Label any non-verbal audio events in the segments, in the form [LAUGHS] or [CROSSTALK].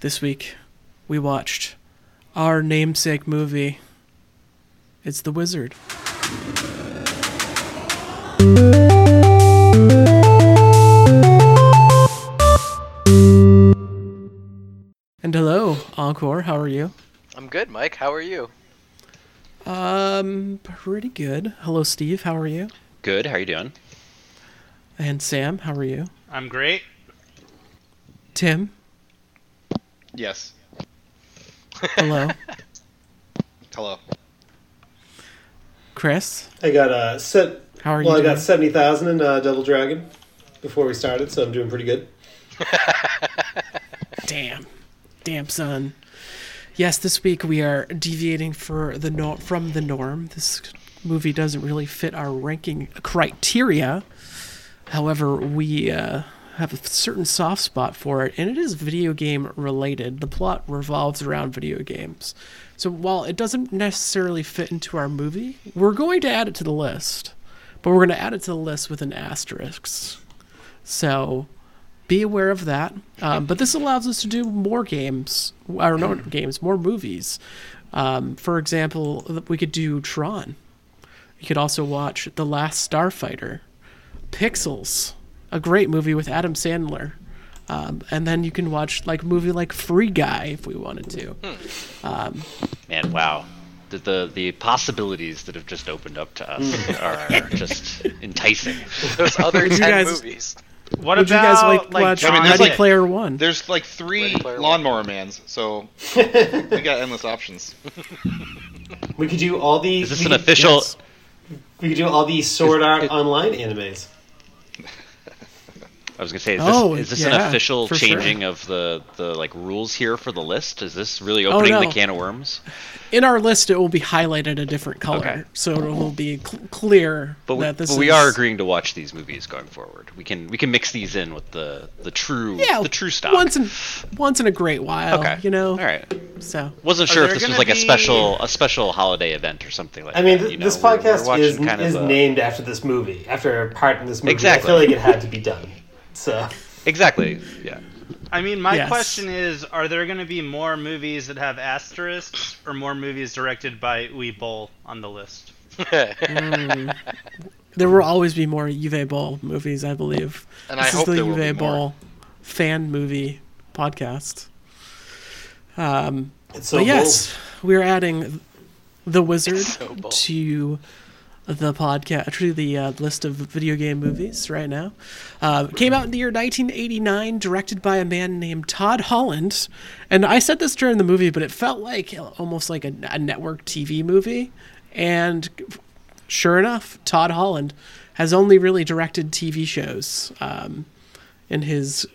This week, we watched our namesake movie. It's The Wizard. And hello, Encore. How are you? I'm good, Mike. How are you? Um, pretty good. Hello, Steve. How are you? Good. How are you doing? And Sam, how are you? I'm great. Tim, Yes. hello. [LAUGHS] Hello. Chris, I got uh, set. how are well, you Well, I got doing? seventy thousand in uh, Double Dragon before we started, so I'm doing pretty good. [LAUGHS] Damn, damn, son. Yes, this week we are deviating for the nor- from the norm. This movie doesn't really fit our ranking criteria. However, we uh, have a certain soft spot for it, and it is video game related. The plot revolves around video games. So while it doesn't necessarily fit into our movie, we're going to add it to the list. But we're going to add it to the list with an asterisk. So be aware of that. Um, but this allows us to do more games, or no games, more movies. Um, for example, we could do Tron. You could also watch The Last Starfighter, Pixels, a great movie with Adam Sandler. Um, and then you can watch like movie like Free Guy if we wanted to. Hmm. Um, Man, wow. The, the the possibilities that have just opened up to us hmm. are [LAUGHS] just enticing. Those [LAUGHS] other you ten guys- movies. What Would you about guys like, like watch I mean, there's, Ready like- Player One? There's like three Ready Player One. lawnmower mans, so [LAUGHS] we got endless options. We could do all these. Is this we an could- official? yes. We could do all these Sword Art it- Online animes. I was gonna say, is this, Oh, is this yeah, an official for sure. changing of the the like rules here for the list? Is this really Oh, opening the can of worms? In our list, it will be highlighted a different color, Okay. so it will be cl- clear But we, that this but we is- are agreeing to watch these movies going forward. We can we can mix these in with the the true Yeah, the true stock. Once in once in a great while, okay, you know. All right. So Wasn't sure if this was gonna like a special a special holiday event or something like I mean, that. th- you know? this We're- we're podcast watching is of is a- named after this movie, after a part in this movie. Exactly. I feel like it had to be done. So Exactly. Yeah. I mean, my Yes. question is: Are there going to be more movies that have asterisks, or more movies directed by Uwe Boll on the list? [LAUGHS] there will always be more Uwe Boll movies, I believe. And I this hope is the there will Uwe. Boll fan movie podcast. Um, so but yes, we're adding the Wizard so to the podcast, to the uh, list of video game movies right now. Uh, came out in the year 1989, directed by a man named Todd Holland. And I said this during the movie, but it felt like almost like a, a network TV movie. And sure enough, Todd Holland has only really directed TV shows. Um, in his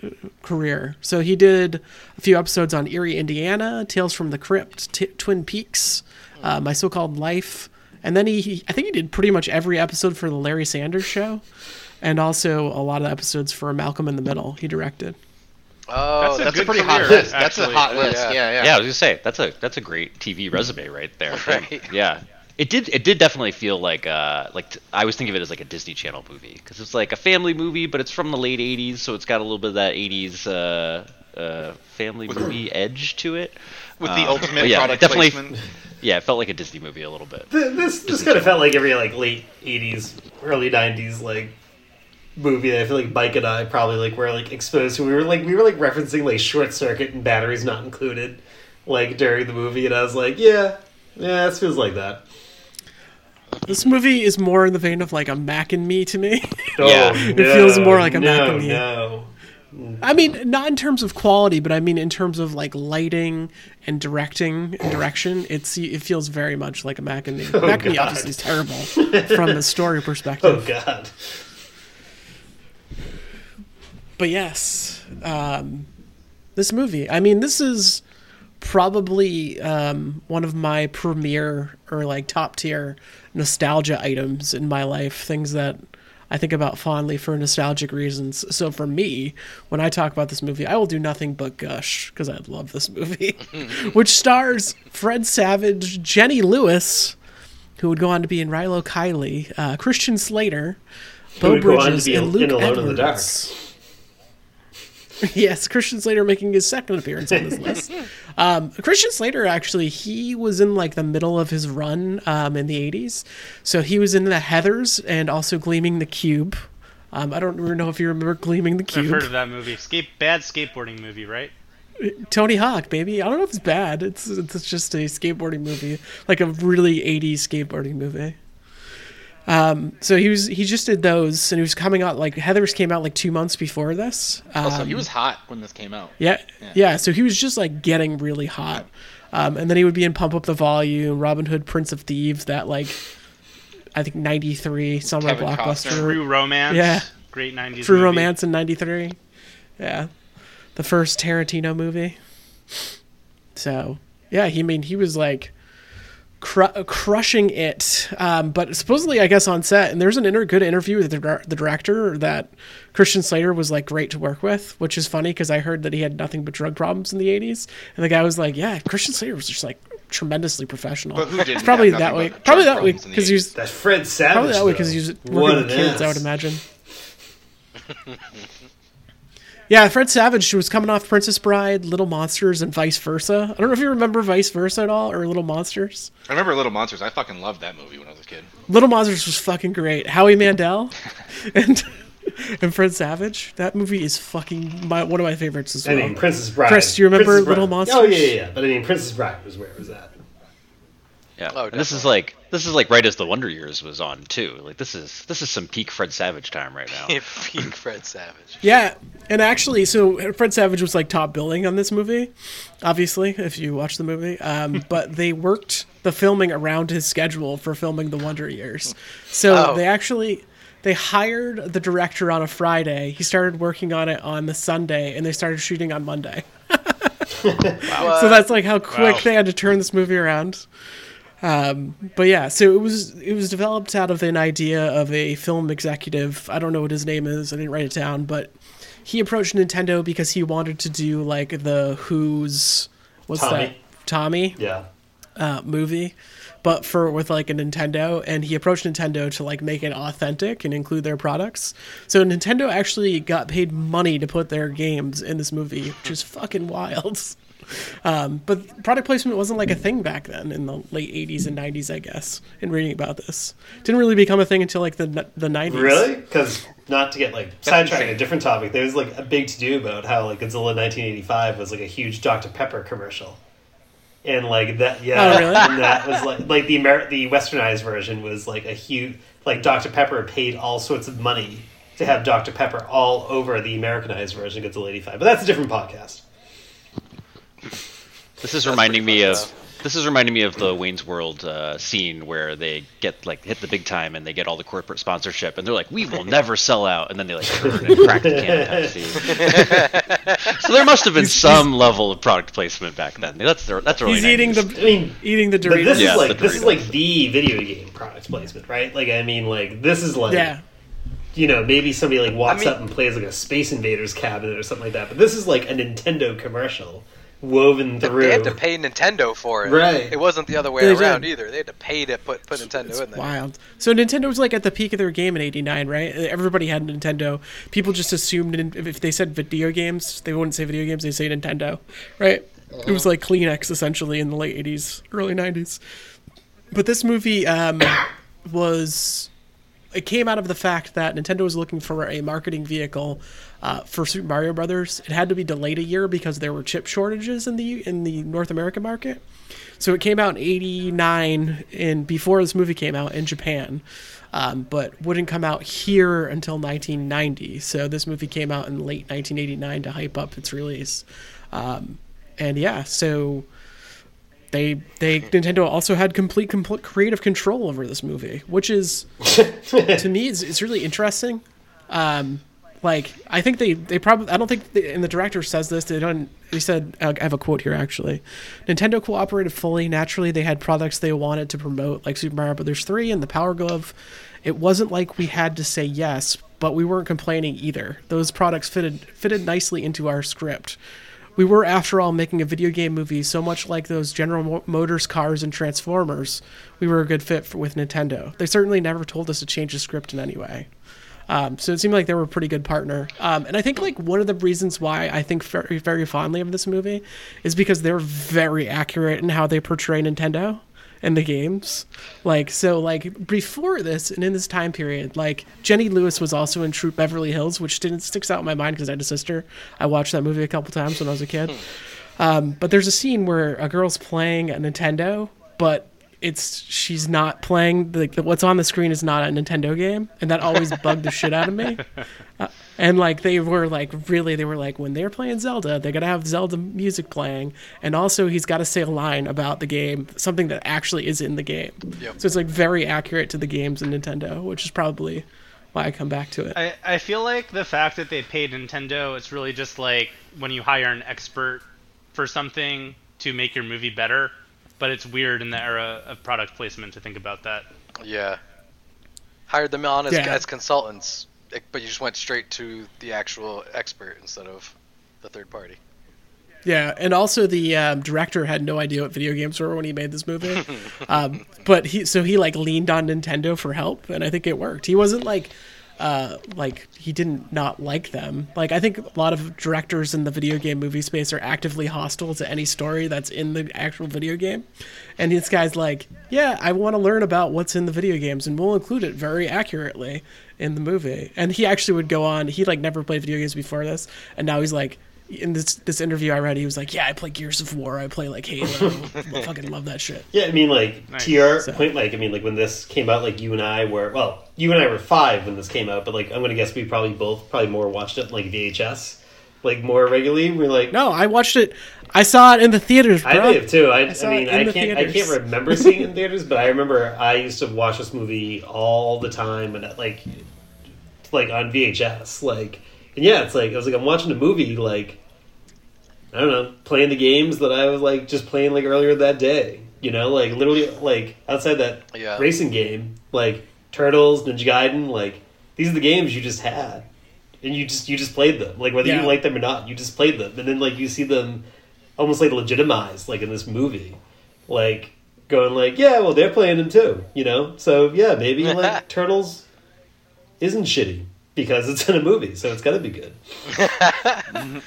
career. So he did a few episodes on Erie, Indiana, Tales from the Crypt, T- Twin Peaks, uh, My So-Called Life, and then he, he, I think he did pretty much every episode for the Larry Sanders Show, and also a lot of episodes for Malcolm in the Middle. He directed. Oh, That's a that's, That's a pretty career, hot list. That's a hot list. yeah. Yeah, yeah. Yeah, I was gonna say that's a that's a great TV resume right there. Right. [LAUGHS] Yeah, it did it did definitely feel like uh like t- I always think of it as like a Disney Channel movie because it's like a family movie, but it's from the late '80s, so it's got a little bit of that '80s uh, uh, family movie [CLEARS THROAT] edge to it. With the Uh, ultimate yeah, product definitely. placement. Yeah, it felt like a Disney movie a little bit. Th- this this kind of felt like every like late '80s, early '90s like movie that I feel like Mike and I probably like were like exposed to. We were like we were like referencing like Short Circuit and Batteries Not Included, like during the movie, and I was like, yeah, yeah, this feels like that. This movie is more in the vein of like a Mac and Me to me. Oh, Yeah. [LAUGHS] It feels more like a no, Mac and Me. No, I mean, not in terms of quality, but I mean in terms of like lighting and directing and direction. It's it feels very much like a Mac and Me. Mac and Me obviously is terrible from a story [LAUGHS] perspective. oh god. but yes, um, this movie. I mean, this is probably um, one of my premier or like top tier nostalgia items in my life. Things that I think about fondly for nostalgic reasons. So for me, when I talk about this movie, I will do nothing but gush because I love this movie, [LAUGHS] which stars Fred Savage, Jenny Lewis. Who would go on to be in Rilo Kiley, uh, Christian Slater, Beau would go on to Bridges, and in- Luke in Alone in the Dark. Edwards. [LAUGHS] yes, Christian Slater making his second appearance on this list. [LAUGHS] Um, Christian Slater actually, he was in like the middle of his run um, in the '80s, so he was in the Heather's and also Gleaming the Cube. Um, I don't know if you remember Gleaming the I've Cube. heard of that movie. Skate bad skateboarding movie, right? Tony Hawk, baby. I don't know if it's bad. It's it's just a skateboarding movie, like a really '80s skateboarding movie. Um, so he was he just did those, and he was coming out like Heather's came out like two months before this. Um, Also, he was hot when this came out. yeah, yeah, So he was just like getting really hot, um, and then he would be in Pump Up the Volume, Robin Hood, Prince of Thieves, that like I think '93 summer Kevin Costner. blockbuster. True Romance. Yeah. Great 90s True movie. Romance in '93. Yeah, the first Tarantino movie. So yeah, he I mean he was like cru- crushing it. Um, but supposedly, I guess on set, and there's an inter- good interview with the, the director that Christian Slater was like great to work with, which is funny because I heard that he had nothing but drug problems in the '80s, and the guy was like, "Yeah, Christian Slater was just like." tremendously professional But who didn't it's probably have that nothing way but probably that way problems in the because he's That's Fred Savage. probably that way because he's was What working with kids i would imagine [LAUGHS] Yeah, Fred Savage was coming off Princess Bride, Little Monsters, and vice versa. I don't know if you remember Vice Versa at all or Little Monsters. I remember Little Monsters. I fucking loved that movie when I was a kid. Little Monsters was fucking great. Howie Mandel [LAUGHS] and and Fred Savage. That movie is fucking my one of my favorites as well. I mean, Princess Bride. Chris, do you remember Princess Little Bride. Monsters? Oh yeah, yeah, yeah. But I mean, Princess Bride was where it was at. Yeah, Oh, and this is like this is like right as the Wonder Years was on too. Like this is this is some peak Fred Savage time right now. [LAUGHS] Peak Fred Savage. Yeah, and actually, so Fred Savage was like top billing on this movie, obviously, if you watch the movie. Um, [LAUGHS] but they worked the filming around his schedule for filming The Wonder Years. So Oh. they actually they hired the director on a Friday. He started working on it on the Sunday, and they started shooting on Monday. Wow. [LAUGHS] so that's like how quick Wow. they had to turn this movie around. Um, but yeah, so it was it was developed out of an idea of a film executive. I don't know what his name is. I didn't write it down, but he approached Nintendo because he wanted to do like the Who's what's Tommy. that Tommy Yeah. uh, movie, but for with like a Nintendo, and he approached Nintendo to like make it authentic and include their products. So Nintendo actually got paid money to put their games in this movie, which is fucking wild. [LAUGHS] Um, but product placement wasn't like a thing back then in the late '80s and '90s, I guess. In reading about this, didn't really become a thing until like the the '90s. Really? Because not to get like sidetracked a different topic, there was like a big to do about how like Godzilla 1985 was like a huge Dr Pepper commercial, and like that yeah, Oh, really? and that was like like the Amer- the westernized version was like a huge like Dr Pepper paid all sorts of money to have Dr Pepper all over the Americanized version of Godzilla 85, but that's a different podcast. This is reminding me of fun this is reminding me of the Wayne's World uh, scene where they get like hit the big time and they get all the corporate sponsorship and they're like, "We will [LAUGHS] never sell out," and then they like [LAUGHS] turn and crack the can of Pepsi. [LAUGHS] so there must have been some level of product placement back then. That's their, that's early He's eating the I mean, eating the but Doritos. this Yeah, is like the this is like the video game product placement, right? Like I mean, like this is like yeah. you know, maybe somebody like walks I mean- up and plays like a Space Invaders cabinet or something like that. But this is like a Nintendo commercial woven through. They had to pay Nintendo for it. Right. It wasn't the other way They around did. either. They had to pay to put put Nintendo It's in there. wild. So Nintendo was like at the peak of their game in '89, right? Everybody had Nintendo. People just assumed if they said video games, they wouldn't say video games; they say Nintendo, right? It was like Kleenex essentially in the late '80s, early '90s. But this movie um, [COUGHS] was it came out of the fact that Nintendo was looking for a marketing vehicle uh, for Super Mario Brothers. It had to be delayed a year because there were chip shortages in the in the North American market. So it came out in '89, and before this movie came out in Japan, um, but wouldn't come out here until 1990. So this movie came out in late 1989 to hype up its release. Um, and yeah, so they they [LAUGHS] Nintendo also had complete complete creative control over this movie, which is [LAUGHS] to me it's, it's really interesting. Um, like I think they they probably I don't think they, and the director says this they don't he said I have a quote here actually. Nintendo cooperated fully. Naturally, they had products they wanted to promote like Super Mario Brothers 3 and the Power Glove. It wasn't like we had to say yes, but we weren't complaining either. Those products fitted fitted nicely into our script. We were, after all, making a video game movie so much like those General Motors cars and Transformers. We were a good fit for, with Nintendo. They certainly never told us to change the script in any way. Um, so it seemed like they were a pretty good partner. Um, and I think like one of the reasons why I think very very fondly of this movie is because they're very accurate in how they portray Nintendo in the games. Like so like before this and in this time period, like Jenny Lewis was also in Troop Beverly Hills, which didn't sticks out in my mind because I had a sister. I watched that movie a couple times when I was a kid. Um, but there's a scene where a girl's playing a Nintendo, but it's she's not playing like what's on the screen is not a Nintendo game, and that always [LAUGHS] bugged the shit out of me. Uh, and like they were like really, they were like when they're playing Zelda, they gotta have Zelda music playing, and also he's got to say a line about the game, something that actually is in the game. Yep. So it's like very accurate to the games in Nintendo, which is probably why I come back to it. I, I feel like the fact that they paid Nintendo, it's really just like when you hire an expert for something to make your movie better. But it's weird in the era of product placement to think about that. Yeah. Hired them on as, Yeah. as consultants, eh, but you just went straight to the actual expert instead of the third party. Yeah, and also the um, director had no idea what video games were when he made this movie. [LAUGHS] um, but he so he like leaned on Nintendo for help, and I think it worked. He wasn't like uh, like he didn't not like them. Like I think a lot of directors in the video game movie space are actively hostile to any story that's in the actual video game. And this guy's like, yeah, I want to learn about what's in the video games, and we'll include it very accurately in the movie. And he actually would go on. He like never played video games before this, and now he's like. In this this interview I read, he was like, "Yeah, I play Gears of War. I play like Halo. [LAUGHS] I fucking love that shit." Yeah, I mean, like Nice. to your So- point, like I mean, like when this came out, like you and I were well, you and I were five when this came out, but like I'm gonna guess we probably both probably more watched it like VHS, like more regularly. We're like, No, I watched it. I saw it in the theaters, bro. I may have too. I, I, saw mean, I can't, I can't remember seeing it in theaters, but I remember I used to watch this movie all the time, and like, like on VHS, like, and yeah, it's like I was like I'm watching a movie, like, I don't know, playing the games that I was like just playing like earlier that day, you know, like literally like outside that Yeah. racing game, like Turtles, Ninja Gaiden, like these are the games you just had. And you just you just played them, like whether Yeah. you like them or not, you just played them, and then like you see them almost like legitimized like in this movie like going like yeah well they're playing them too you know so yeah maybe like [LAUGHS] turtles isn't shitty because it's in a movie so it's got to be good [LAUGHS]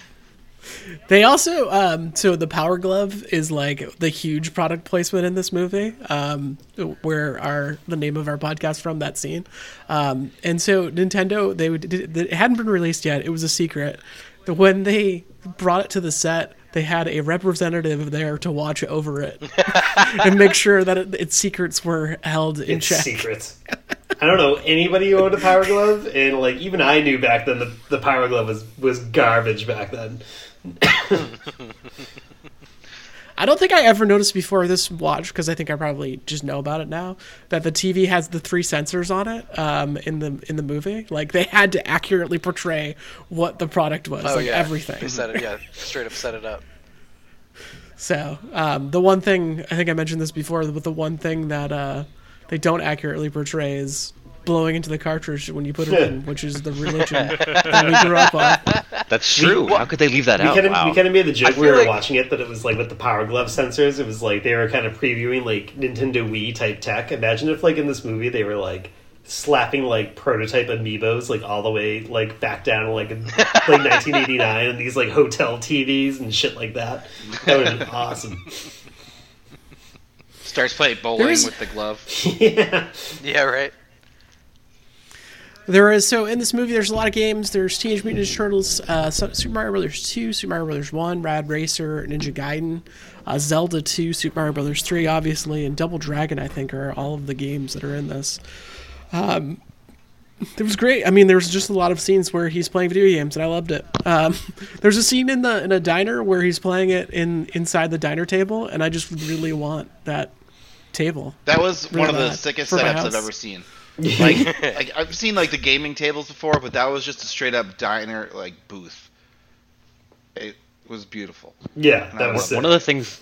They also, um, so the Power Glove is like the huge product placement in this movie, um, where our the name of our podcast from that scene, um, and so Nintendo they would it hadn't been released yet. It was a secret. When they brought it to the set, they had a representative there to watch over it [LAUGHS] and make sure that it, its secrets were held in it's check. secrets i don't know anybody who owned a power glove and like even i knew back then the, the power glove was was garbage back then I don't think I ever noticed before this watch because I think I probably just know about it now that the TV has the three sensors on it um, in the in the movie. Like they had to accurately portray what the product was, Oh like yeah, everything. They set it, yeah, straight up set it up. So um, the one thing I think I mentioned this before, but the one thing that uh, they don't accurately portray is blowing into the cartridge when you put it in, which is the [LAUGHS] religion that we grew up on. That's true. How could they leave that we out? kind of wow. we kind of made the joke we were like- watching it that it was like with the power glove sensors it was like they were kind of previewing like nintendo wii type tech imagine if like in this movie they were like slapping like prototype amiibos like all the way like back down like in, [LAUGHS] like 1989 and these like hotel tvs and shit like that that would have been awesome Starts playing bowling There's- with the glove. [LAUGHS] yeah Yeah, right. There is so in this movie. There's a lot of games. There's Teenage Mutant Ninja Turtles, uh, Super Mario Brothers two, Super Mario Brothers one, Rad Racer, Ninja Gaiden, uh, Zelda two, Super Mario Brothers three, obviously, and Double Dragon. I think are all of the games that are in this. Um, it was great. I mean, there was just a lot of scenes where he's playing video games, and I loved it. Um, [LAUGHS] there's a scene in the in a diner where he's playing it in inside the diner table, and I just really want that table. That was one of the sickest setups. I've ever seen. Like, [LAUGHS] like I've seen like the gaming tables before, but that was just a straight up diner like booth. It was beautiful. yeah that was one sick. of the things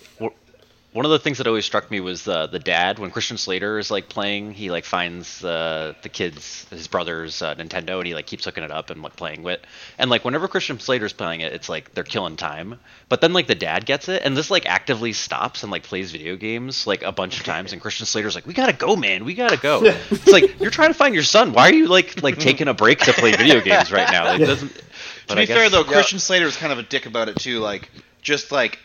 one of the things that always struck me was the the dad when Christian Slater is like playing. He like finds uh, the kids, his brother's uh, Nintendo, and he like keeps hooking it up and like playing with. And like whenever Christian Slater's playing it, it's like they're killing time. But then like the dad gets it, and this like actively stops and like plays video games like a bunch of times. And Christian Slater's like, "We gotta go, man. We gotta go." [LAUGHS] it's like you're trying to find your son. Why are you like like taking a break to play video games right now? Like, it doesn't. To But be I guess, fair though, yeah. Christian Slater was kind of a dick about it too. Like, just like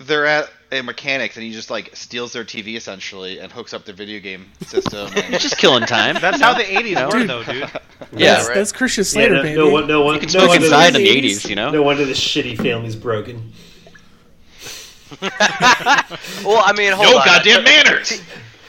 they're at a mechanics and he just like steals their TV essentially and hooks up their video game system. and- just killing time. [LAUGHS] That's how the [LAUGHS] 80s were, though, dude. yeah. that's, right. that's Christian Yeah, Slater, no, baby. no, one- no, one- You can no smoke wonder inside the- in the 80s, you know? No wonder the shitty family's broken. [LAUGHS] Well, I mean, hold no on. goddamn manners.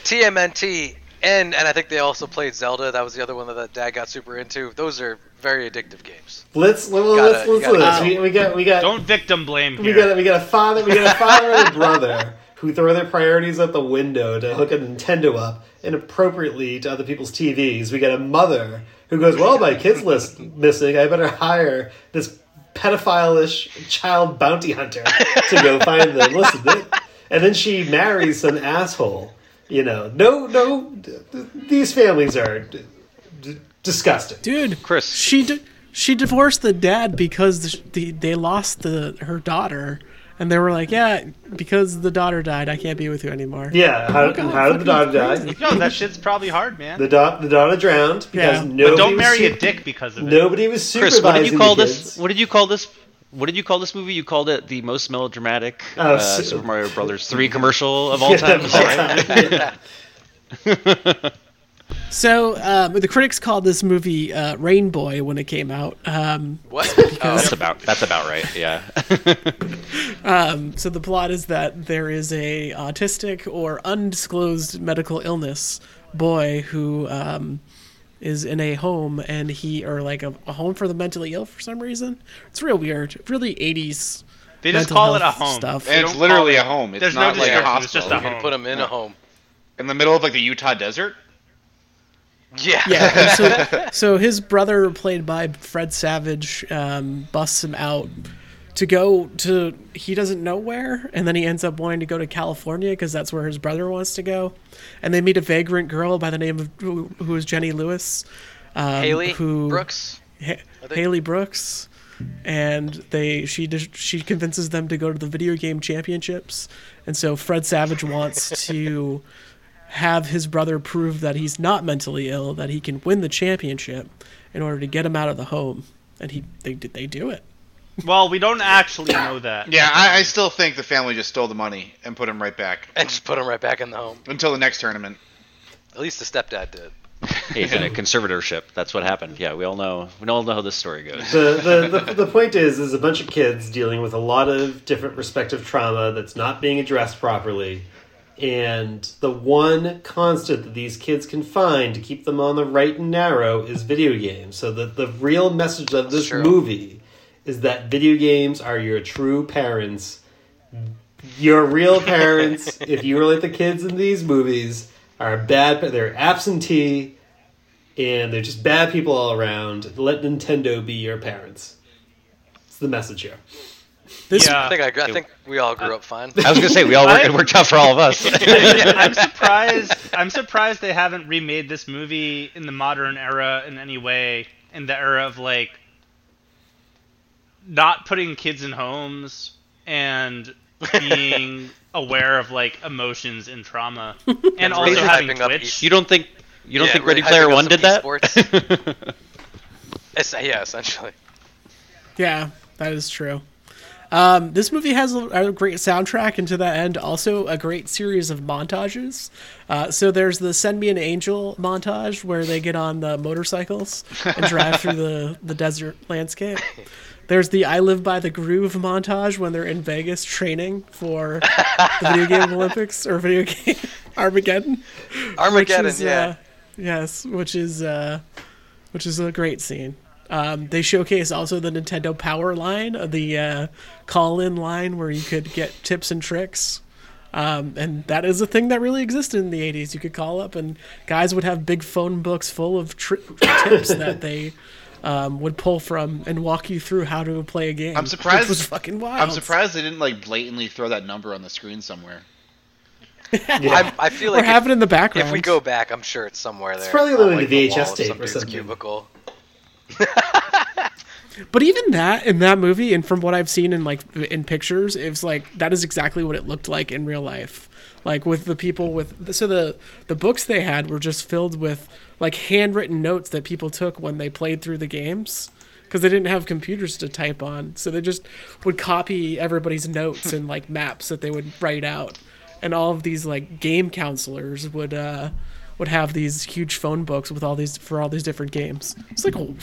TMNT and and I think they also played Zelda. That was the other one that, that Dad got super into. Those are very addictive games. Let's let, Gotta- let's let's gotta do We, we got we got Don't victim blame we here. got we got a father we got a father and a [LAUGHS] brother who throw their priorities out the window to hook a Nintendo up inappropriately to other people's TVs. We got a mother who goes, "Well, my kid's list missing. I better hire this pedophile-ish child bounty hunter to go find them." Listen, they, and then she marries some asshole. You know, no, no, d- d- these families are d- d- disgusting. Dude, Chris. she di- she divorced the dad because the, the, they lost the her daughter, and they were like, yeah, because the daughter died, I can't be with you anymore. Yeah, oh how, God, how did the daughter die? No, that shit's probably hard, man. The, da- the daughter drowned because Yeah. nobody but don't was marry su- a dick because of it. Nobody was Chris, what did you call this? kids. What did you call this? What did you call this movie? You called it the most melodramatic Oh, uh, so- Super Mario Brothers 3 commercial of all time. Of [LAUGHS] Is all that right? yeah. [LAUGHS] So um, the critics called this movie uh, Rain Boy when it came out. Um, What? [LAUGHS] That's about that's about right. Yeah. so the plot is that there is a autistic or undisclosed medical illness boy who um, is in a home and he or like a, a home for the mentally ill for some reason. It's real weird. Really 80s. They just call it a home. stuff. And it's literally call a home. It's There's not no like a description, it's just hospital. a You can home. put them in a home. in the middle of like the Utah desert. Yeah. Yeah. so, [LAUGHS] so his brother, played by Fred Savage, um, busts him out to go to he doesn't know where, and then he ends up wanting to go to California because that's where his brother wants to go. And they meet a vagrant girl by the name of who, who is Jenny Lewis, um, Haley who Brooks. Ha- think- Haley Brooks, and they she she convinces them to go to the video game championships, and so Fred Savage wants [LAUGHS] to have his brother prove that he's not mentally ill, that he can win the championship, in order to get him out of the home, and he they they do it. Well, we don't actually know that. Yeah, I, I still think the family just stole the money and put him right back And just put them right back in the home. until the next tournament. At least the stepdad did. [LAUGHS] Hey, in a conservatorship. That's what happened. Yeah, we all know. We all know how this story goes. the, the, the, the point is, is a bunch of kids dealing with a lot of different respective trauma that's not being addressed properly. And the one constant that these kids can find to keep them on the right and narrow is video games. So the, the real message of this True. movie is that video games are your true parents. Your real parents, [LAUGHS] if you were like the kids in these movies, are bad. They're absentee, and they're just bad people all around. Let Nintendo be your parents. It's the message here. This Yeah. I think I, I think we all grew up fine. I was gonna say we all worked, it worked out for all of us. [LAUGHS] I'm surprised. I'm surprised they haven't remade this movie in the modern era in any way. In the era of like not putting kids in homes and being [LAUGHS] aware of like emotions and trauma, [LAUGHS] and also really having hyping up Twitch. each- you don't think you don't Yeah, think really Ready Player hyping up One some did that? esports. [LAUGHS] Yeah, essentially. Yeah, that is true. Um, this movie has a, a great soundtrack, and to that end, also a great series of montages. Uh, so there's the "Send Me an Angel" montage where they get on the motorcycles and drive through the [LAUGHS] the desert landscape. There's the "I Live by the Groove" montage when they're in Vegas training for the video game [LAUGHS] Olympics or video game [LAUGHS] Armageddon. Armageddon, is, yeah. uh, yes, which is uh, which is a great scene. Um, they showcase also the Nintendo Power line, uh, the uh, call-in line where you could get tips and tricks. Um, and that is a thing that really existed in the 80s. You could call up, and guys would have big phone books full of tri- [COUGHS] tips that they um, would pull from and walk you through how to play a game. I'm surprised- Which was fucking wild. I'm surprised they didn't like blatantly throw that number on the screen somewhere. I'm, I feel or like have if, it in the background. if we go back, I'm sure it's somewhere there. probably on, only like, the the VHS tape some or dude's something. Cubicle. [LAUGHS] But even that in that movie, and from what I've seen in like in pictures, it's like that is exactly what it looked like in real life. Like with the people with so the the books they had were just filled with like handwritten notes that people took when they played through the games because they didn't have computers to type on. So they just would copy everybody's notes and like maps that they would write out, and all of these like game counselors would uh would have these huge phone books with all these for all these different games. It's like a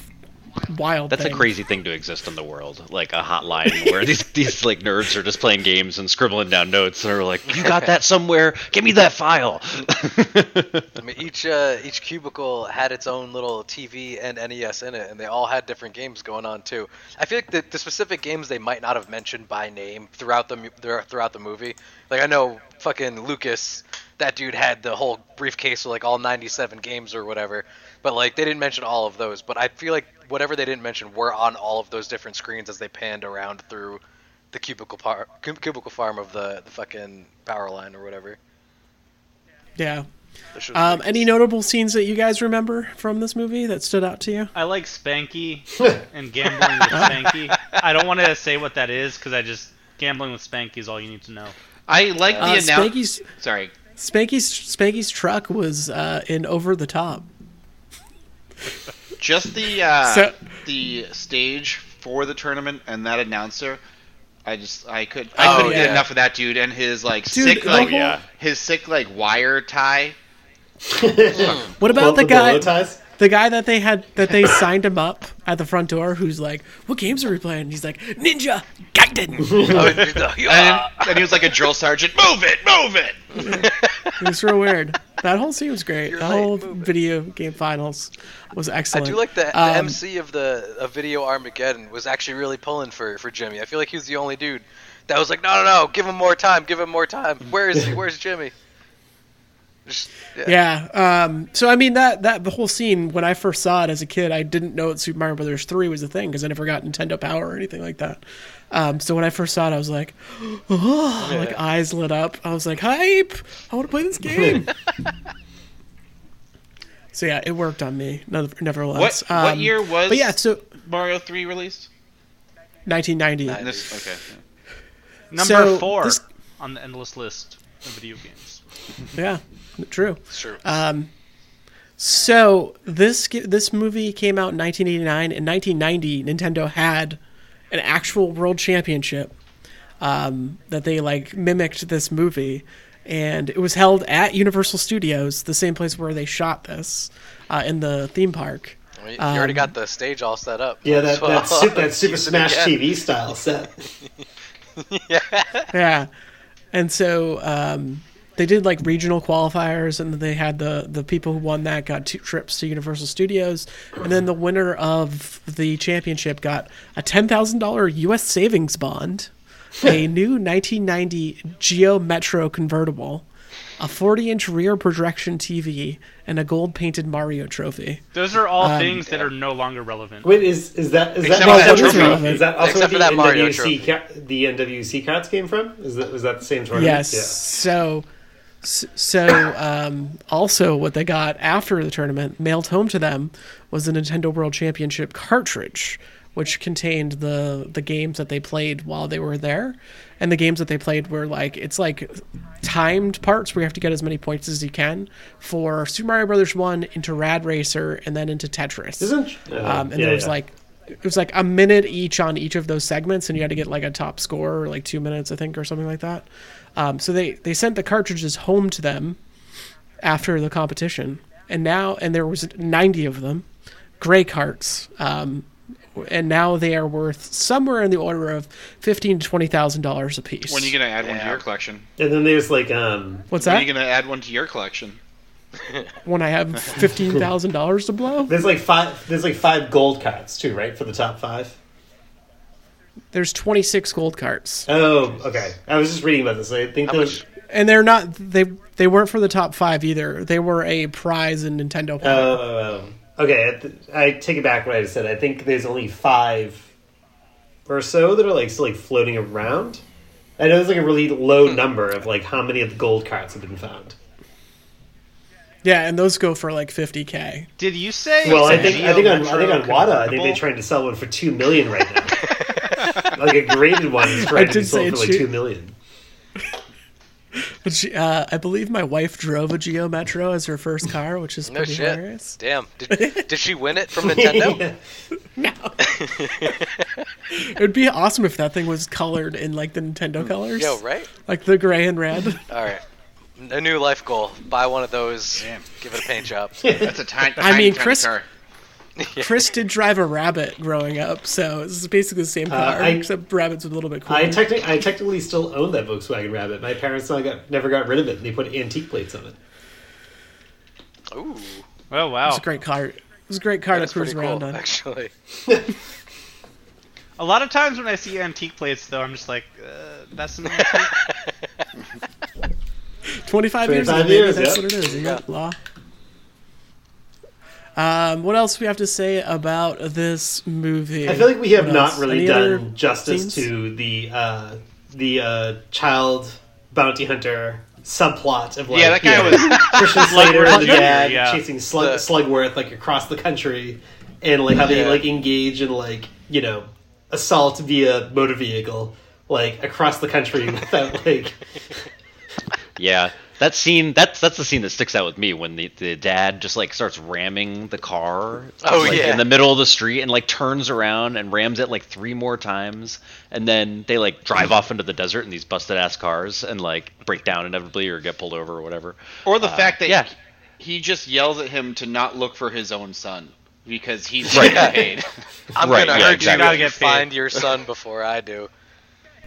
wild. That's a crazy thing to exist in the world, like a hotline [LAUGHS] where these these like nerds are just playing games and scribbling down notes and are like, "You got that somewhere? Give me that file." I mean, each uh, each cubicle had its own little TV and NES in it, and they all had different games going on too. I feel like the, the specific games they might not have mentioned by name throughout the throughout throughout the movie. Like I know fucking Lucas, that dude had the whole briefcase with like all 97 games or whatever, but like they didn't mention all of those. But I feel like whatever they didn't mention were on all of those different screens as they panned around through the cubicle par- cu- cubicle farm of the the fucking power line or whatever. Yeah. That shit was Um, any notable scenes that you guys remember from this movie that stood out to you? I like Spanky [LAUGHS] and gambling with Spanky. I don't want to say what that is because I just gambling with Spanky is all you need to know. I like the Uh, announce. Spanky's Sorry. Spanky's Spanky's truck was uh, in Over the Top. Just the uh, So- the stage for the tournament and that announcer. I just I could I Oh, couldn't get yeah. enough of that dude and his like Dude, sick the like whole- his sick like wire tie. [LAUGHS] What about Well, the the guy? ties? The guy that they had that they signed him up at the front door, who's like, "What games are we playing?" And he's like, "Ninja Gaiden." [LAUGHS] Oh. And, and he was like a drill sergeant. Move it, move it. [LAUGHS] it was real weird. That whole scene was great. You're the late, whole it. video game finals was excellent. I do like the, the Um, MC of the of Video Armageddon was actually really pulling for, for Jimmy. I feel like he was the only dude that was like, no, no, no, give him more time, give him more time. Where is he? Where's Jimmy? Just, yeah. Yeah. Um, so I mean that that the whole scene when I first saw it as a kid, I didn't know that Super Mario Brothers three was a thing because I never got Nintendo Power or anything like that. Um, so when I first saw it, I was like, [GASPS] oh, like eyes lit up. I was like, hype! I want to play this [LAUGHS] game. so yeah, it worked on me. never- Nevertheless, What what Um, year was But yeah, so Mario three released? 1990. Nice. This, okay. Number So, four this- on the endless list of video games. [LAUGHS] Yeah, true. It's true. So this this movie came out in 1989. In 1990, Nintendo had an actual world championship um, that they like mimicked this movie, and it was held at Universal Studios, the same place where they shot this uh, in the theme park. I mean, you already um, got the stage all set up. Yeah, that, So, that, su- that Super [LAUGHS] Smash. TV style set. [LAUGHS] yeah and so um, they did like regional qualifiers and they had the the people who won that got two trips to universal studios and then the winner of the championship got a $10000 us savings bond a [LAUGHS] new 1990 geo metro convertible a 40 inch rear projection tv and a gold painted mario trophy Those are all Um, things that are no longer relevant. Wait, is is that is Except that, also that where trophy. the- is that also Except where for the that NWC trophy. ca- the NWC cards came from? Is that was that the same tournament? Yes. So, s- so um, also what they got after the tournament mailed home to them was the Nintendo World Championship cartridge, which contained the the games that they played while they were there, and the games that they played were like it's like timed parts where you have to get as many points as you can for Super Mario Brothers one into Rad Racer and then into Tetris. Isn't uh, Um, and yeah, there was yeah. like it was like a minute each on each of those segments, and you had to get like a top score, or like two minutes, I think, or something like that. Um, so they they sent the cartridges home to them after the competition, and now and there was ninety of them, gray carts, um, and now they are worth somewhere in the order of fifteen to twenty thousand dollars a piece. When are you gonna add one to your collection? and then there's like um What's When are you gonna add one to your collection? [LAUGHS] when I have fifteen thousand dollars to blow, there's like five there's like five gold cards too, right? For the top five. There's twenty six gold carts. Oh, okay. I was just reading about this. I think those. much? and they're not they they weren't for the top five either. They were a prize in Nintendo. Oh, Power. oh, oh. okay. I take it back what I just said. I think there's only five or so that are like still like floating around. I know there's like a really low hmm. number of like how many of the gold carts have been found. Yeah, and those go for like 50k. Did you say? Well, I think I think on I think on Wata, I think they're trying to sell one for two million right now. [LAUGHS] like a graded one is trying to be sold for like two- two million. [LAUGHS] But she, uh, I believe my wife drove a Geo Metro as her first car, which is No pretty shit. hilarious. Damn. Did, [LAUGHS] did she win it from Nintendo? [LAUGHS] no. It would be awesome if that thing was colored in like the Nintendo colors. Yo, right? Like the gray and red. All right. A new life goal. Buy one of those. Damn. Give it a paint job. That's a tiny. I mean, tiny Chris- car. [LAUGHS] Chris did drive a rabbit growing up, so it's basically the same car, Uh, I- except rabbits with a little bit cooler. I technically I technically still own that Volkswagen Rabbit. My parents not got, never got rid of it. and They put antique plates on it. Ooh. Oh wow! It's a great car. It was a great car That's to cruise around cool, on. actually. [LAUGHS] A lot of times when I see antique plates, though, I'm just like, uh, "That's an antique." [LAUGHS] 25 years 25 ago, years, that's yep. what it is. You Yeah. got law. Um, what else we have to say about this movie? I feel like we have What not else? really Any done justice scenes? to the uh, the uh, child bounty hunter subplot of like Yeah, that guy you was. [LAUGHS] Christian [LAUGHS] Slater and the dad yeah. chasing Slug, The- Slugworth like across the country, and like how they like engage in like you know assault via motor vehicle like across the country [LAUGHS] without like Yeah, that scene. That's that's the scene that sticks out with me when the, the dad just like starts ramming the car. Oh, like, yeah. in the middle of the street and like turns around and rams it like three more times, and then they like drive off into the desert in these busted ass cars and like break down inevitably or get pulled over or whatever. Or the Uh, fact that yeah. he just yells at him to not look for his own son because he's Right. getting paid. [LAUGHS] I'm Right, gonna yeah, hurt exactly. you Gotta get paid. find your son before I do.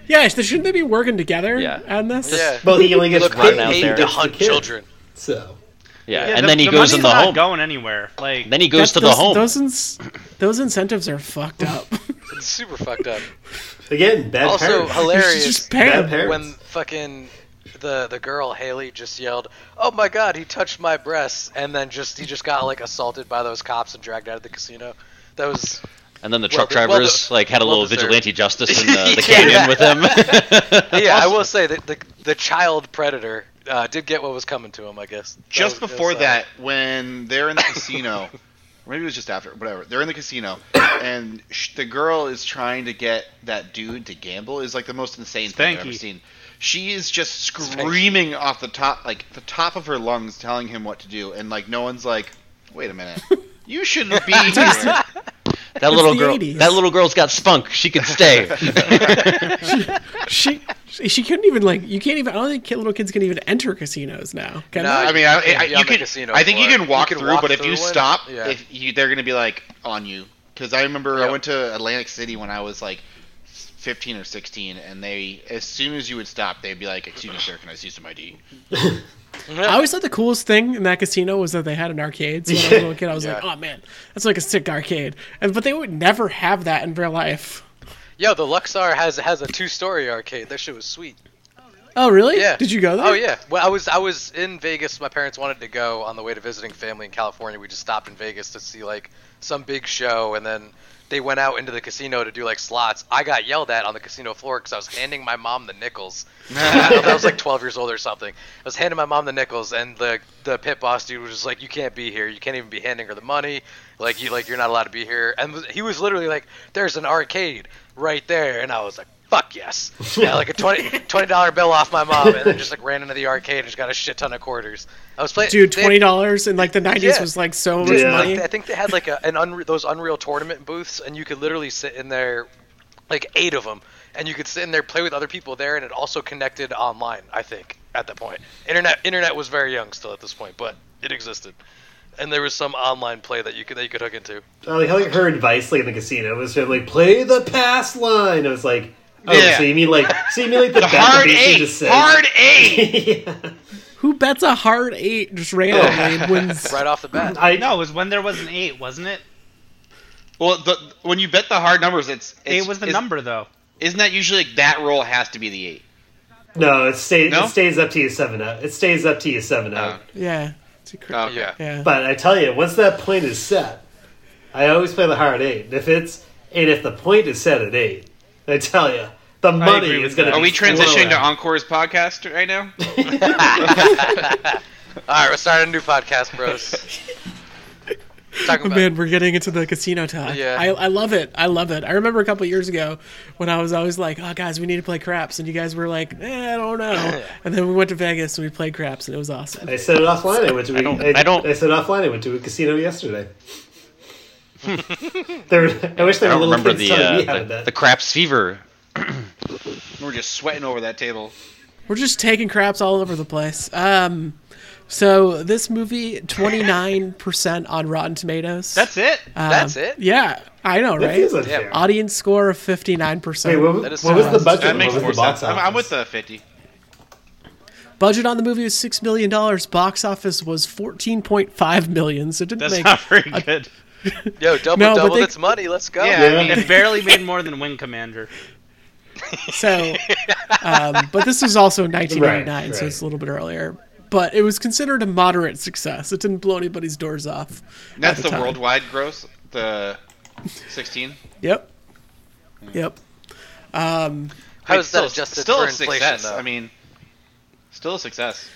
Yeah, sh- shouldn't they be working together Yeah. on this? Yeah. well he only gets Look, paid out there. to It's the children. So Yeah, Yeah, and the- then he the goes money's in the not home. going anywhere. Like, Then he goes That's- to the those, home. Those, ins- those incentives are fucked up. It's super fucked up. again, bad Also parents. hilarious. just Bad parents. when fucking the the girl Haley just yelled, "Oh my god, he touched my breasts!" and then just he just got like assaulted by those cops and dragged out of the casino. That was And then the truck well, drivers the- like had a well little deserved. vigilante justice in [LAUGHS] the, the Yeah. canyon with him. [LAUGHS] yeah. I will say that the the child predator uh, did get what was coming to him. I guess That just was- before was, uh, that, when they're in the casino, [LAUGHS] or maybe it was just after, whatever. They're in the casino, and sh- the girl is trying to get that dude to gamble. Is like the most insane thing I've ever seen. She is just screaming off the top, like the top of her lungs, telling him what to do, and like no one's like, "Wait a minute, you shouldn't be here." That little girl. 80s. That little girl's got spunk. She could stay. [LAUGHS] she she couldn't even like you can't even I don't think kid- little kids can even enter casinos now. Can No, they? I mean, I, I, you on can. casino I think you can walk You can through, walk but if you it. stop, Yeah. if you, they're going to be like on you. Because I remember I went to Atlantic City when I was like 15 or 16, and they, as soon as you would stop, they'd be like, "Excuse me, sir, can I see some ID?" [LAUGHS] I always thought the coolest thing in that casino was that they had an arcade. So when I was a little kid, I was like, "Oh man, that's like a sick arcade." And but they would never have that in real life. Yo, the Luxor has has a two story arcade. That shit was sweet. Oh really? Yeah. Did you go there? Oh yeah. Well, I was I was in Vegas. My parents wanted to go on the way to visiting family in California. We just stopped in Vegas to see like some big show, and then they went out into the casino to do like slots. I got yelled at on the casino floor because I was handing my mom the nickels. [LAUGHS] I was like 12 years old or something. I was handing my mom the nickels, and the the pit boss dude was just like, "You can't be here. You can't even be handing her the money. Like you like you're not allowed to be here." And he was literally like, "There's an arcade right there," and I was like. Fuck yes! Yeah, like a [LAUGHS] 20 dollar bill off my mom, and then just like ran into the arcade and just got a shit ton of quarters. I was playing. Dude, twenty dollars in like the nineties Yeah. was like so much Dude, Yeah. like, money. I think they had like a, an unre- those Unreal Tournament booths, and you could literally sit in there, like eight of them, and you could sit in there, play with other people there, and it also connected online. I think at that point, internet internet was very young still at this point, but it existed, and there was some online play that you could that you could hook into. Oh, I like how like her advice like in the casino was to like play the pass line. I was like, oh, Yeah. so you mean like so you mean like the, The bet hard basically eight, just says- hard [LAUGHS] eight. yeah. Who bets a hard eight just randomly wins? [LAUGHS] Right off the bat. I know it was when there was an eight, wasn't it? Well, the, when you bet the hard numbers, it's, it's Eight was the is- number though. Isn't that usually like, that roll has to be the eight? no, it stays No? it stays up to you seven out. It stays up to you seven out. Oh. Yeah. It's a cr- Oh. Yeah. yeah. But I tell you, once that point is set, I always play the hard eight. And if it's and if the point is set at eight, I tell you, The money is going to that. Are we transitioning to? Encore's podcast right now? [LAUGHS] [LAUGHS] All right, we're starting a new podcast, bros. [LAUGHS] Talking Oh, about man, we're getting into the casino talk. Yeah. I, I love it. I love it. I remember a couple years ago when I was always like, "Oh, guys, we need to play craps," and you guys were like, eh, "I don't know." and then we went to Vegas and we played craps, and it was awesome. I said it offline. I went to. I don't- I, I don't- I said offline. I went to a casino yesterday. [LAUGHS] there, I wish there I were don't little remember kids the telling me uh, how the, to bet. the craps fever. [CLEARS THROAT] We're just sweating over that table. We're just taking craps all over the place. Um, so this movie, twenty nine percent on Rotten Tomatoes. That's it. Um, That's it? Yeah, I know, that right? feels unfair. Audience score of fifty nine Wait, percent. what, That is what was the so budget? That What makes was more the box sense. I'm, I'm office? with the 50. Budget on the movie was six million dollars. Box office was fourteen point five million. So it didn't That's make not very good. Yo, [LAUGHS] double No, double they- its money. Let's go. Yeah, I mean, It barely made more than Wing Commander. [LAUGHS] So, um, but this was also 1999, Right, so it's a little bit earlier. But it was considered a moderate success. It didn't blow anybody's doors off. that's the the worldwide gross. The 16. Yep. Yep. Um, How Wait, is still, that adjusted still for a inflation? success. Though? I mean, still a success.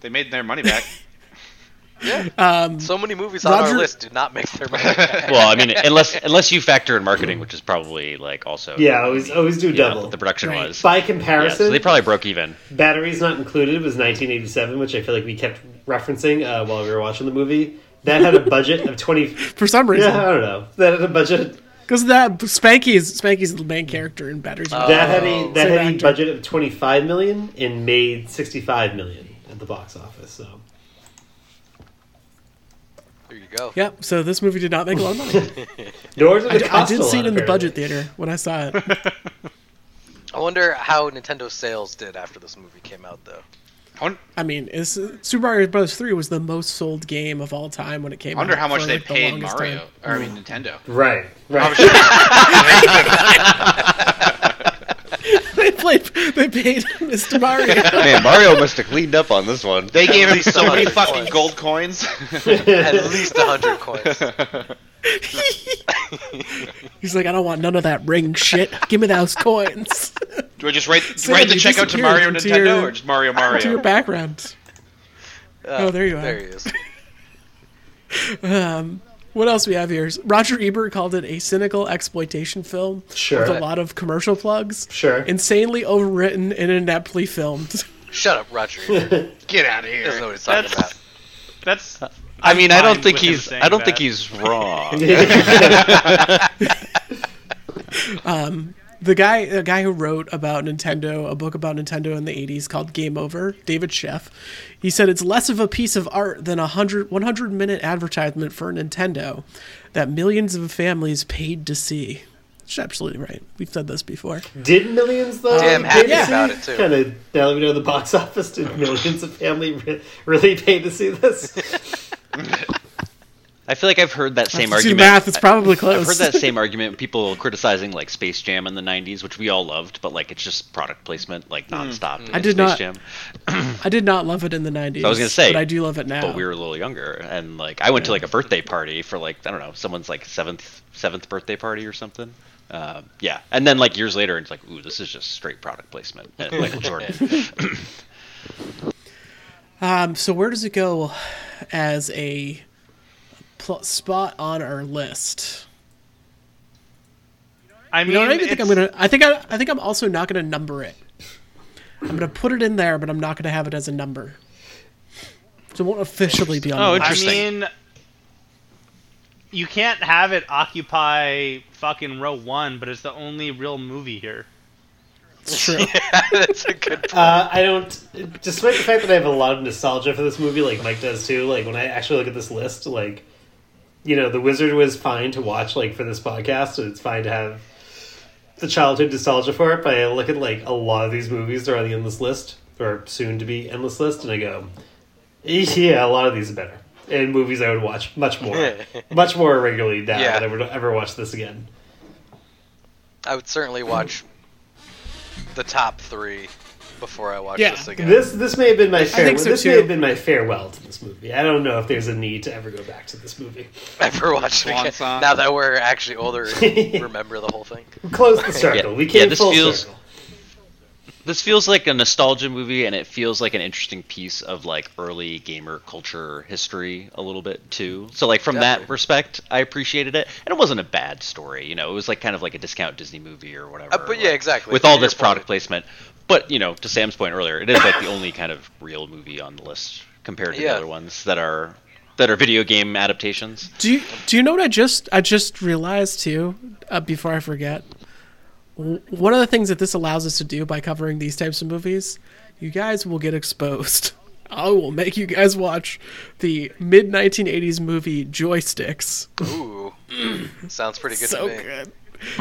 They made their money back. [LAUGHS] yeah. so many movies on our list do not make their money. back. [LAUGHS] Well, I mean, unless unless you factor in marketing, which is probably like also Yeah, always always do you know, double. what the production Right. was. By Yeah, comparison, so they probably broke even. batteries not included was 1987, which I feel like we kept referencing uh, while we were watching the movie. That had a budget of 20. [LAUGHS] for some reason, Yeah, I don't know. That had a budget. because that Spanky is Spanky's the main character in Batteries. Oh. That had a that Same had a budget of 25 million and made 65 million at the box office. So There you go. Yep. So this movie did not make a lot of money. [LAUGHS] nor did I, it d- I cost did a see lot, it in the budget theater when I saw it. [LAUGHS] I wonder how Nintendo sales did after this movie came out, though. I mean, it's, Super Mario Bros. Three was the most sold game of all time when it came out. I wonder out. how much for, they like, the paid longest Mario. time. Or, I mean, Nintendo. Right, oh, right. [LAUGHS] they played. They paid Mr. Mario. Man, Mario must have cleaned up on this one. They gave him so many fucking coins. gold coins. At least a hundred coins. [LAUGHS] He's like, I don't want none of that ring shit. Give me those coins Do I just write Sam, write the check out to Mario Nintendo your- or just Mario Mario? to your Mario? background. Uh, oh, there you are. There he is. [LAUGHS] Um, What else we have here? Roger Ebert called it a cynical exploitation film Sure. with a lot of commercial plugs. Sure. Insanely overwritten and ineptly filmed. [LAUGHS] Shut up, Roger. [LAUGHS] Get out of doesn't know here. what he's talking That's- about. That's. Uh, I mean, I don't think he's. I don't that. think he's wrong. [LAUGHS] Um, the guy, a guy who wrote about Nintendo, a book about Nintendo in the '80s called Game Over, David Sheff, he said it's less of a piece of art than a 100, 100 minute advertisement for Nintendo that millions of families paid to see. Which absolutely right. We've said this before. Did millions though? Damn pay happy to about it, too. Kind of now that we know the box [LAUGHS] office. Did millions of family re- really pay to see this? [LAUGHS] I feel like I've heard that same If you argument. math, it's probably close. I've heard that same [LAUGHS] argument. People criticizing like Space Jam in the '90s, which we all loved, but like it's just product placement, like nonstop. I did Space not- Jam. [CLEARS THROAT] I did not love it in the '90s. I was gonna say, but I do love it now. But we were a little younger, and like I went to like a birthday party for like I don't know someone's like seventh seventh birthday party or something. Um, yeah, and then like years later, it's like, ooh, this is just straight product placement. [LAUGHS] And Michael Jordan. [LAUGHS] Um, so where does it go as a pl- spot on our list? I You mean, know, I don't even think I'm gonna. I think I, I think I'm also not gonna number it. I'm gonna put it in there, but I'm not gonna have it as a number. So it won't officially be on. Oh, the list. interesting. I mean, you can't have it occupy fucking row one, but it's the only real movie here. It's true. [LAUGHS] [LAUGHS] That's a good point. Uh, I don't. Despite the fact that I have a lot of nostalgia for this movie, like Mike does too. Like when I actually look at this list, like you know, The Wizard was fine to watch, like for this podcast. So it's fine to have the childhood nostalgia for it. But I look at like a lot of these movies that are on the endless list or soon to be endless list, and I go, yeah, a lot of these are better. And movies I would watch much more, [LAUGHS] much more regularly now Yeah. than I would ever watch this again. I would certainly watch the top three before I watch Yeah. this again. This this may have been my fare- think so, this may have been my farewell to this movie. I don't know if there's a need to ever go back to this movie. [LAUGHS] Ever watch it Swan again. song. Now that we're actually older [LAUGHS] remember the whole thing. Close the [LAUGHS] circle. Yeah. We Yeah, came this full feels- circle. This feels like a nostalgia movie, and it feels like an interesting piece of like early gamer culture history a little bit too. So like from Definitely. that respect, I appreciated it, and it wasn't a bad story. You know, it was like kind of like a discount Disney movie or whatever. Uh, but yeah, like, exactly. With To all this product point. placement, but you know, to Sam's point earlier, it is like the only kind of real movie on the list compared to Yeah. the other ones that are that are video game adaptations. Do you do you know what I just I just realized too? Uh, before I forget, one of the things that this allows us to do by covering these types of movies, you guys will get exposed. [LAUGHS] I will make you guys watch the mid 1980s movie Joysticks. Ooh, [CLEARS THROAT] sounds pretty good so to me. good.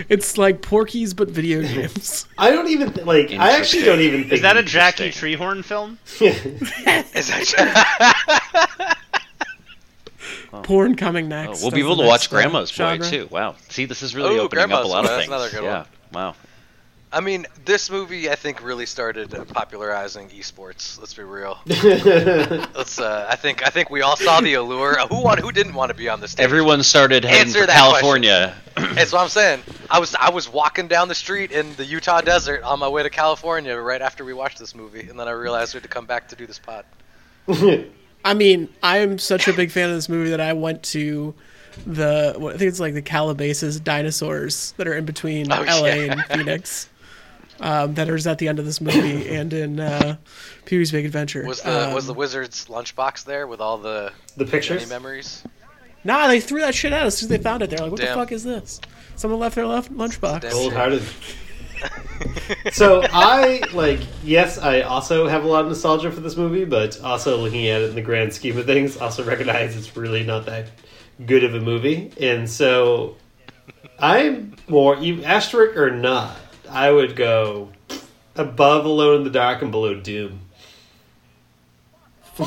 It's like Porky's but video games. [LAUGHS] I don't even th- like. I actually don't even think. Is that a Jackie Interesting. Treehorn film? [LAUGHS] Is that [LAUGHS] Porn coming Oh, next. we'll be able to watch next, Grandma's Boy genre. too. Wow. See, this is really Ooh, opening up a lot Boy, of that's things. another good yeah. one. Wow. I mean, this movie I think really started uh, popularizing esports. Let's be real. [LAUGHS] Let's. Uh, I think. I think we all saw the allure. Who want? Who didn't want to be on the stage? Everyone started heading Answer for that California. That's what I'm saying. I was. I was walking down the street in the Utah desert on my way to California right after we watched this movie, and then I realized we had to come back to do this pod. [LAUGHS] I mean, I am such a big fan of this movie that I went to the I think it's like the Calabasas dinosaurs that are in between Oh, LA yeah. and Phoenix. Um, that is at the end of this movie [LAUGHS] and in uh, Pee Wee's Big Adventure. Was the was the Um, Wizards lunchbox there with all the the many pictures? memories? Nah, they threw that shit out as soon as they found it. They're like, "What Damn. the fuck is this?" Someone left their left lunchbox. Damn. Cold hearted. [LAUGHS] so I like yes, I also have a lot of nostalgia for this movie, but also looking at it in the grand scheme of things, also recognize it's really not that good of a movie. And so I'm more you asterisk or not, I would go above Alone in the Dark and below Doom. [LAUGHS] Ooh,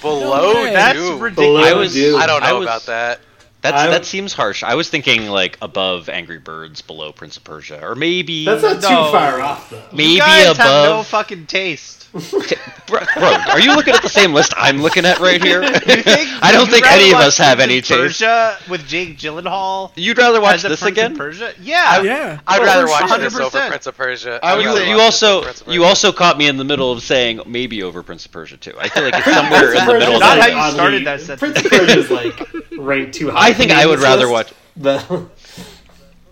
below way. That's Doom. ridiculous. I was- Doom. I don't know I was- about that. That's I- that seems harsh. I was thinking like above Angry Birds, below Prince of Persia, or maybe That's not too far off though. maybe you guys above. have no fucking taste. Bro, bro, are you looking at the same list I'm looking at right here? [LAUGHS] Think, [LAUGHS] I don't think any of us have any taste. Persia with Jake Gyllenhaal. You'd rather watch as a this Prince again? Of Persia? Yeah. yeah. I'd rather for watch sure. this over 100%. Prince of Persia. I I'd would rather say- You watch this also over Prince of you also caught me in the middle of saying maybe over Prince of Persia too. I feel like it's somewhere in the middle. Not of how that. you Oddly- started that sentence. Prince of Persia is like ranked too high. I think I would rather watch. But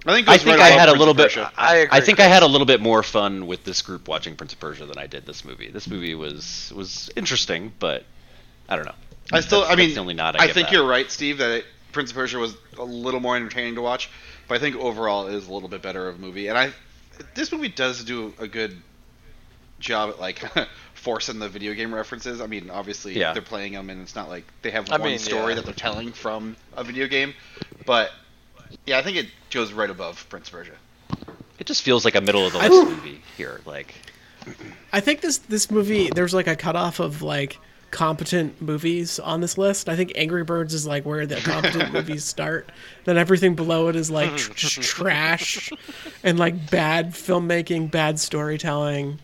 I think, I think right I above had a little bit. I agree, I think I had a little bit more fun with this group watching Prince of Persia than I did this movie. This movie was was interesting, but I don't know. I still, That's- I mean, the only nod I I think that. you're right, Steve. That it, Prince of Persia was a little more entertaining to watch, but I think overall it is a little bit better of a movie. And I, this movie does do a good job at like [LAUGHS] forcing the video game references. I mean, obviously Yeah. they're playing them, and it's not like they have I one mean, story yeah. that they're telling from a video game. But yeah, I think it goes right above Prince of Persia. It just feels like a middle of the list movie here. Like [CLEARS THROAT] I think this this movie there's like a cutoff of like competent movies on this list. I think Angry Birds is like where the competent [LAUGHS] movies start. Then everything below it is like tr- just [LAUGHS] trash and like bad filmmaking, bad storytelling,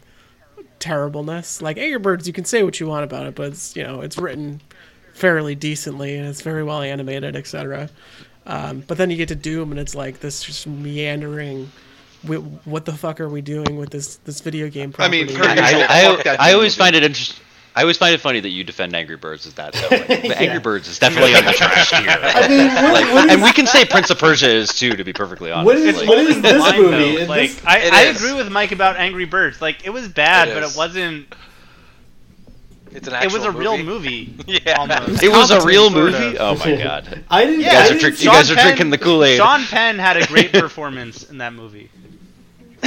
terribleness. Like Angry Birds, you can say what you want about it, but it's you know it's written fairly decently and it's very well animated, etc. Um, but then you get to Doom and it's like this just meandering. wi- What the fuck are we doing with this this video game? I mean, property? per I, I, I always find it interesting. I always find it funny that you defend Angry Birds as that. Though. Like, [LAUGHS] but Angry Birds is definitely on the trash tier. [LAUGHS] I mean, what, Like, what and we can say Prince of Persia is too, to be perfectly honest. what is Like, what is this movie? though, Is like this- I, I agree with Mike about Angry Birds. Like it was bad, It but it wasn't. It's an It was actual a real movie. movie. [LAUGHS] Yeah. almost. it was a real movie. of. Oh my [LAUGHS] god! I didn't. You guys are didn't drink, see- you guys are drinking the Kool Aid. Sean Penn had a great performance in that movie.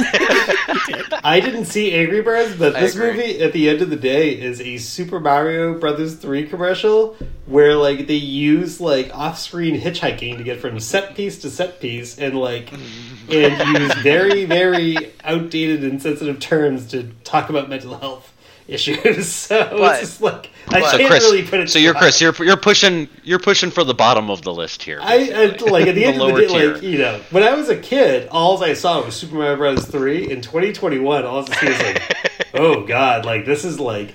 [LAUGHS] I didn't see Angry Birds, but I this agree. movie, at the end of the day, is a Super Mario Brothers three commercial where like they use like off-screen hitchhiking to get from set piece to set piece, and like and use very very outdated and sensitive terms to talk about mental health issues. [LAUGHS] So But- it's just like I but- can't Chris, really put it. so you're Chris. You're you're pushing you're pushing for the bottom of the list here. I, I basically. like at the, [LAUGHS] end of lower the day, tier. like you know, when I was a kid, all I saw was Super Mario Bros. Three. In 2021, all I see is like, [LAUGHS] oh god, like this is like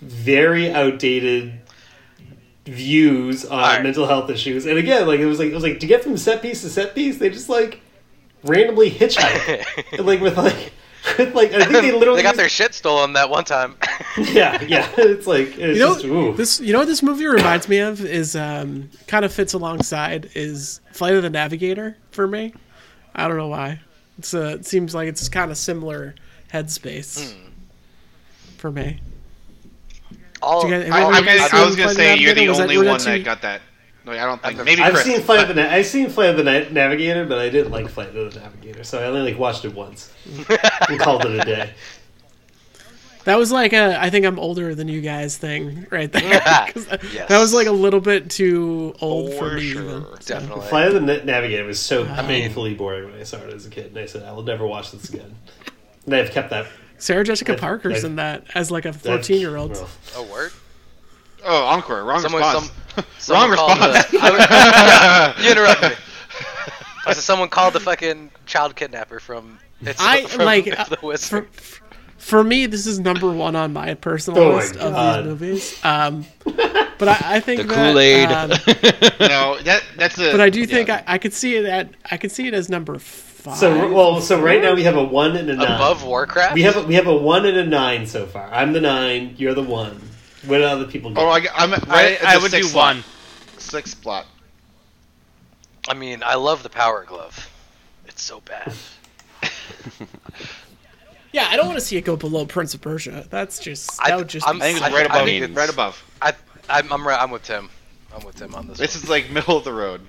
very outdated views on Alright. mental health issues. And again, like it was like it was like to get from set piece to set piece, they just like randomly hitchhike, and like with like. [LAUGHS] like I think they [LAUGHS] literally they got their shit stolen that one time. [LAUGHS] yeah yeah. It's like it's You know just this. You know what this movie reminds me of is um, kind of fits alongside is Flight of the Navigator for me. I don't know why. It's uh, it seems like it's kind of similar headspace Hmm. for me. All, guys- I, Have I, I was gonna say you're the Navigator? Was that- only that one that got that. No, I don't think. never- Maybe I've Chris. seen Flight of the Na- I've seen Flight of the Na- Navigator, but I didn't like Flight of the Navigator, so I only like watched it once and [LAUGHS] called it a day. That was like a I think I'm older than you guys thing right there. [LAUGHS] 'Cause that- Yes. That was like a little bit too old for, For me. sure. Even. So- Definitely. Flight of the Na- Navigator was so painfully boring when I saw it as a kid, and I said I will never watch this again. And I've kept that. Sarah Jessica I've- Parker's I've- in that as like a 14 year old. well, Oh, word. Oh, encore. Wrong Someone, response. some, [LAUGHS] Wrong someone called response. The, I was- [LAUGHS] yeah, you interrupted me. [LAUGHS] I said someone called the fucking child kidnapper from. It's I from like the uh, for, for me. This is number one on my personal Oh my list of these movies. Um, but I, I think The Kool Aid. um, no, that that's a. but I do yeah. think I, I could see it at I could see it as number five. So well, so right now we have a one and a nine. Above Warcraft. We have a, we have a one and a nine so far. I'm the nine. You're the one. What do other people get? Oh, I, I'm right I, I would do slot. one. Six slot. I mean, I love the Power Glove. It's so bad. [LAUGHS] yeah, I don't want to see it go below Prince of Persia. That's just I- that would just. I'm- be I think it's I- right I above. think it's right above. I, I'm, I'm right. I'm with Tim. I'm with Tim on this. This one. is like middle of the road.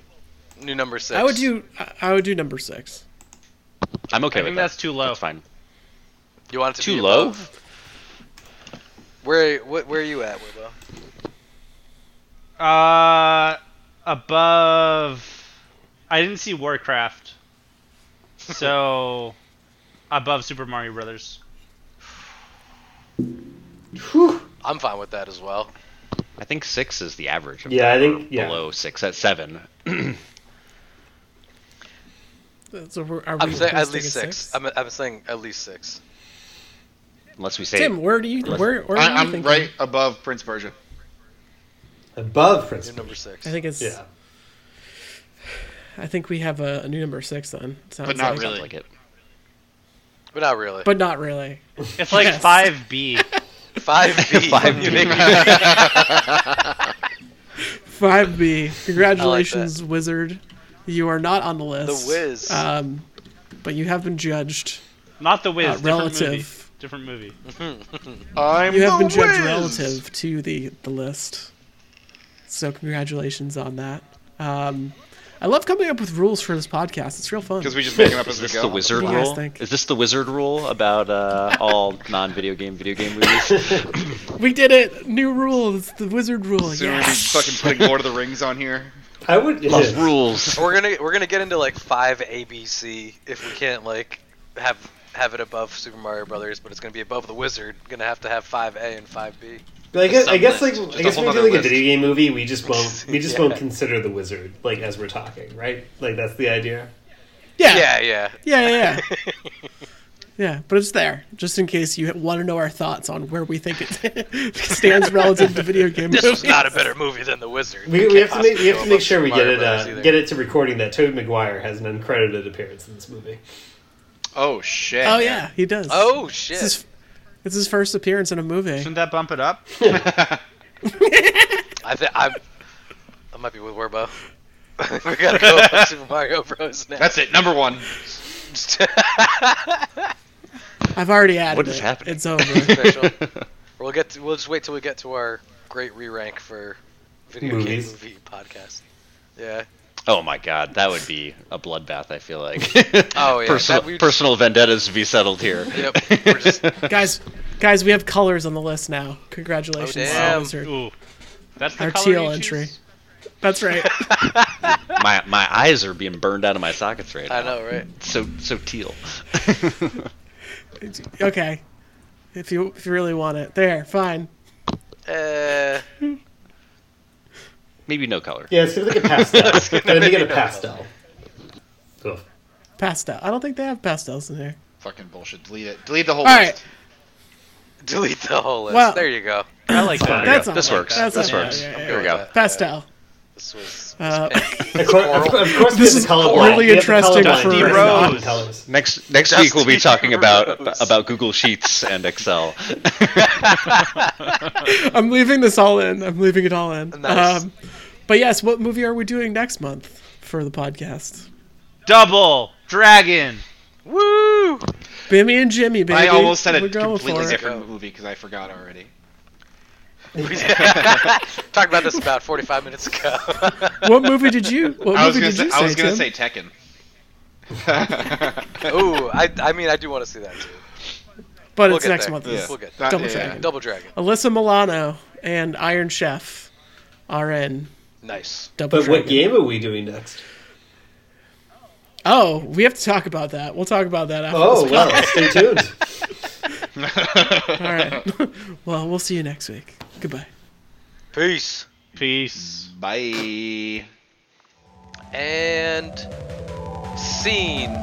new number six. I would do I- I would do number six. I'm okay I with think that. that's too low. That's fine. You want it to Too be low? above? Where, what, where are you at, Willow? Uh, above. I didn't see Warcraft, [LAUGHS] so above Super Mario Brothers. I'm fine with that as well. I think six is the average. of Yeah, I think- or yeah. below six at seven. [CLEARS THROAT] So we're, are I'm saying at least a six. I'm, I'm saying at least six. Unless we say Tim, where do you where where are I, you I'm thinking? right above Prince Persia. Above Prince. New number six. I think it's. Yeah. I think we have a, a new number six then. Sounds But not like. really. like it. but not really. But not really. It's like [LAUGHS] five B. Five B. [LAUGHS] Five B. [LAUGHS] Five B. Congratulations, Wizard. You are not on the list. The Wiz. Um, but you have been judged. Not the Wiz. Uh, relative. Movie. Different movie. [LAUGHS] I'm You have the been judged Wiz. relative to the the list. So congratulations on that. Um, I love coming up with rules for this podcast. It's real fun. Because we just make it up [LAUGHS] as Is we this go. the wizard What do you guys rule? think? Is this the wizard rule about uh, [LAUGHS] all non-video game video game movies? We did it. New rules. The wizard rule. Soon we'll be Yes. fucking putting Lord of the Rings on here. I would. Love rules. we're gonna we're gonna get into like five ABC if we can't like have have it above Super Mario Brothers, but it's gonna be above the Wizard. Gonna have to have five A and five B. But I guess, I guess like Just I a guess whole we do nother like a video game movie, we just won't [LAUGHS] we just won't consider the wizard like as we're talking, right? Like that's the idea. Yeah. Yeah, yeah. Yeah, yeah, yeah. [LAUGHS] yeah, but it's there, just in case you want to know our thoughts on where we think it [LAUGHS] stands relative to video game This was movies. not a better movie than the Wizard. We, we have to make we have to make sure we Super get it uh, get it to recording that Toad Maguire has an uncredited appearance in this movie. Oh shit. Oh yeah, he does. Oh it's shit! his, it's his first appearance in a movie. Shouldn't that bump it up? [LAUGHS] [LAUGHS] I think I'm. Might be with Werbo. [LAUGHS] we gotta go with Super Mario Bros. now. That's it. Number one. I've already added What is it. happening? It's over. Special. we'll get. To, we'll just wait till we get to our great re-rank for video Movies. game movie podcast. Yeah. Oh my god, that would be a bloodbath. I feel like. [LAUGHS] Oh, yeah, Personal, that we- personal vendettas to be settled here. Yep, just- [LAUGHS] guys, guys, we have colors on the list now. Congratulations, Oh, damn. Wizard. Ooh, that's the Our color teal entry. choose? That's right. [LAUGHS] my my eyes are being burned out of my sockets right now. I know, right? So so teal. okay. If you if you really want it, there, fine. Uh, Maybe no color. Yeah, it's gonna be like a [LAUGHS] pastel. Gonna make it a pastel. Ugh. Pastel. I don't think they have pastels in here. Fucking bullshit. Delete it. Delete the whole All list. right. delete the whole list. Well- there you go. [COUGHS] I like that. That's go. This bad. works. That's This not works. bad. Yeah, yeah, Here we go. Pastel. This was. Uh, [LAUGHS] Of course, of course This is really We have the interesting for- version Rose. Next next Dusty week we'll be talking about about Google Sheets and Excel. [LAUGHS] I'm leaving this all in. I'm leaving it all in. Nice. Um, but yes, what movie are we doing next month for the podcast? Double Dragon. Woo! Bimmy and Jimmy, baby. I almost said We're a completely for it. different movie because I forgot already. [LAUGHS] Talked about this about 45 minutes ago. [LAUGHS] What movie did you? What I was movie gonna did say, you I was say, gonna Tim? say Tekken. [LAUGHS] Ooh, I, I mean, I do want to see that too. but we'll it's get next there. month. Yeah. We'll get That- Double yeah. Dragon. Double Dragon. Alyssa Milano and Iron Chef are in Nice. Double But Dragon. what game are we doing next? Oh, we have to talk about that. We'll talk about that after Oh, this well, stay tuned. [LAUGHS] All right. [LAUGHS] well, we'll see you next week. Goodbye. Peace. Peace. Bye. And scene.